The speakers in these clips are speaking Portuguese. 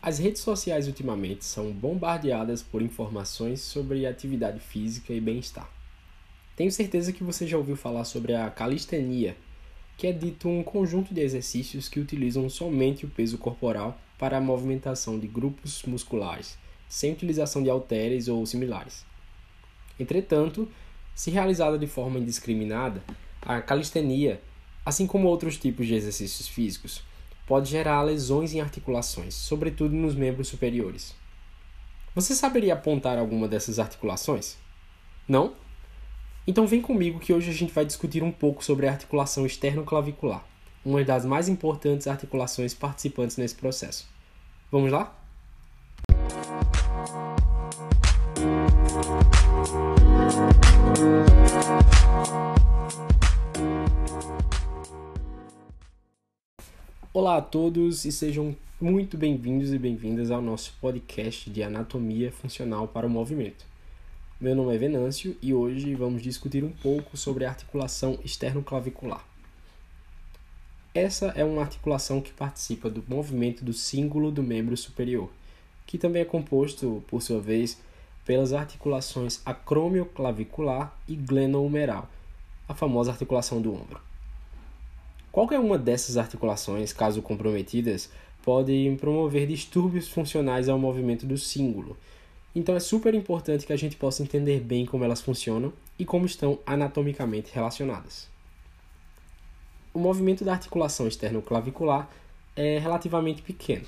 As redes sociais ultimamente são bombardeadas por informações sobre atividade física e bem-estar. Tenho certeza que você já ouviu falar sobre a calistenia, que é dito um conjunto de exercícios que utilizam somente o peso corporal para a movimentação de grupos musculares, sem utilização de halteres ou similares. Entretanto, se realizada de forma indiscriminada, a calistenia, assim como outros tipos de exercícios físicos, pode gerar lesões em articulações, sobretudo nos membros superiores. Você saberia apontar alguma dessas articulações? Não? Então vem comigo que hoje a gente vai discutir um pouco sobre a articulação externo-clavicular, uma das mais importantes articulações participantes nesse processo. Vamos lá? Olá a todos e sejam muito bem-vindos e bem-vindas ao nosso podcast de Anatomia Funcional para o Movimento. Meu nome é Venâncio e hoje vamos discutir um pouco sobre a articulação externo-clavicular. Essa é uma articulação que participa do movimento do cíngulo do membro superior, que também é composto, por sua vez, pelas articulações acromioclavicular e glenohumeral, a famosa articulação do ombro. Qualquer uma dessas articulações, caso comprometidas, pode promover distúrbios funcionais ao movimento do cíngulo. Então é super importante que a gente possa entender bem como elas funcionam e como estão anatomicamente relacionadas. O movimento da articulação externo-clavicular é relativamente pequeno.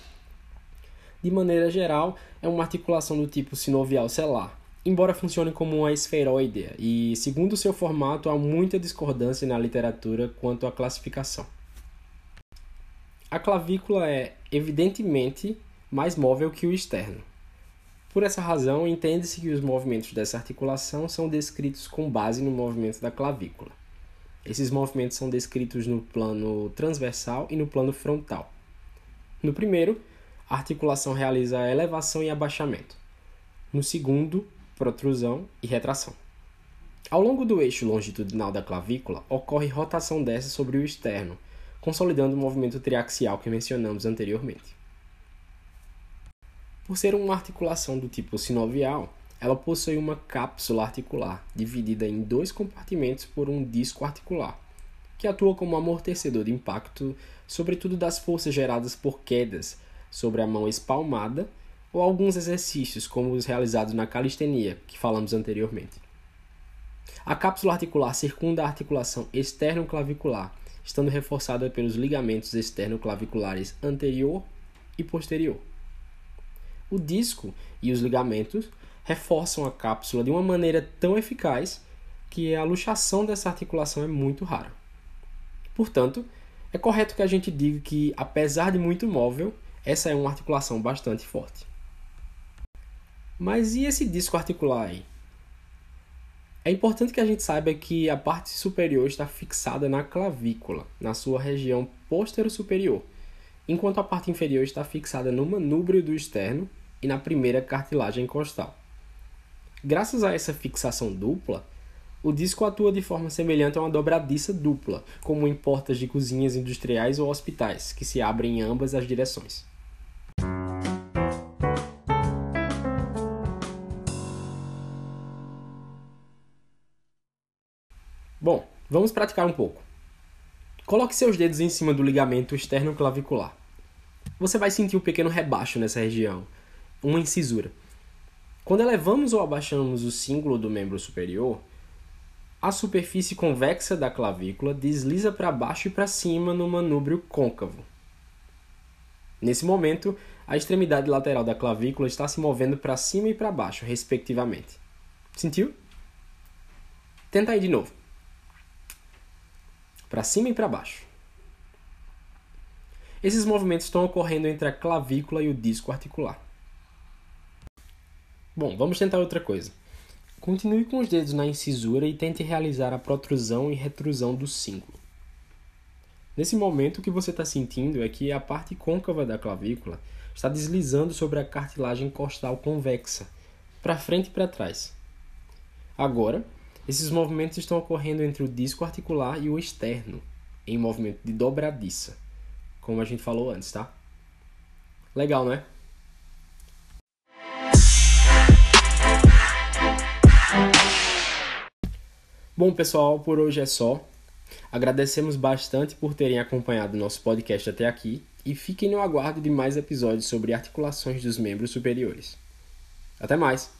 De maneira geral, é uma articulação do tipo sinovial celular, embora funcione como uma esferoide, e segundo seu formato há muita discordância na literatura quanto à classificação. A clavícula é evidentemente mais móvel que o externo. Por essa razão, entende-se que os movimentos dessa articulação são descritos com base no movimento da clavícula. Esses movimentos são descritos no plano transversal e no plano frontal. No primeiro, a articulação realiza elevação e abaixamento. No segundo, protrusão e retração. Ao longo do eixo longitudinal da clavícula, ocorre rotação dessa sobre o externo, consolidando o movimento triaxial que mencionamos anteriormente. Por ser uma articulação do tipo sinovial, ela possui uma cápsula articular, dividida em dois compartimentos por um disco articular, que atua como amortecedor de impacto, sobretudo das forças geradas por quedas sobre a mão espalmada ou alguns exercícios, como os realizados na calistenia, que falamos anteriormente. A cápsula articular circunda a articulação externo-clavicular, estando reforçada pelos ligamentos externo-claviculares anterior e posterior. O disco e os ligamentos reforçam a cápsula de uma maneira tão eficaz que a luxação dessa articulação é muito rara. Portanto, é correto que a gente diga que, apesar de muito móvel, essa é uma articulação bastante forte. Mas e esse disco articular aí? É importante que a gente saiba que a parte superior está fixada na clavícula, na sua região superior, enquanto a parte inferior está fixada no manúbrio do externo e na primeira cartilagem costal. Graças a essa fixação dupla, o disco atua de forma semelhante a uma dobradiça dupla, como em portas de cozinhas industriais ou hospitais, que se abrem em ambas as direções. Bom, vamos praticar um pouco. Coloque seus dedos em cima do ligamento externo clavicular. Você vai sentir um pequeno rebaixo nessa região, uma incisura. Quando elevamos ou abaixamos o símbolo do membro superior, a superfície convexa da clavícula desliza para baixo e para cima no manúbrio côncavo. Nesse momento, a extremidade lateral da clavícula está se movendo para cima e para baixo, respectivamente. Sentiu? Tenta aí de novo para cima e para baixo. Esses movimentos estão ocorrendo entre a clavícula e o disco articular. Bom, vamos tentar outra coisa. Continue com os dedos na incisura e tente realizar a protrusão e retrusão do cíngulo. Nesse momento, o que você está sentindo é que a parte côncava da clavícula está deslizando sobre a cartilagem costal convexa, para frente e para trás. Agora, esses movimentos estão ocorrendo entre o disco articular e o externo, em movimento de dobradiça, como a gente falou antes, tá? Legal, né? Bom, pessoal, por hoje é só. Agradecemos bastante por terem acompanhado nosso podcast até aqui e fiquem no aguardo de mais episódios sobre articulações dos membros superiores. Até mais!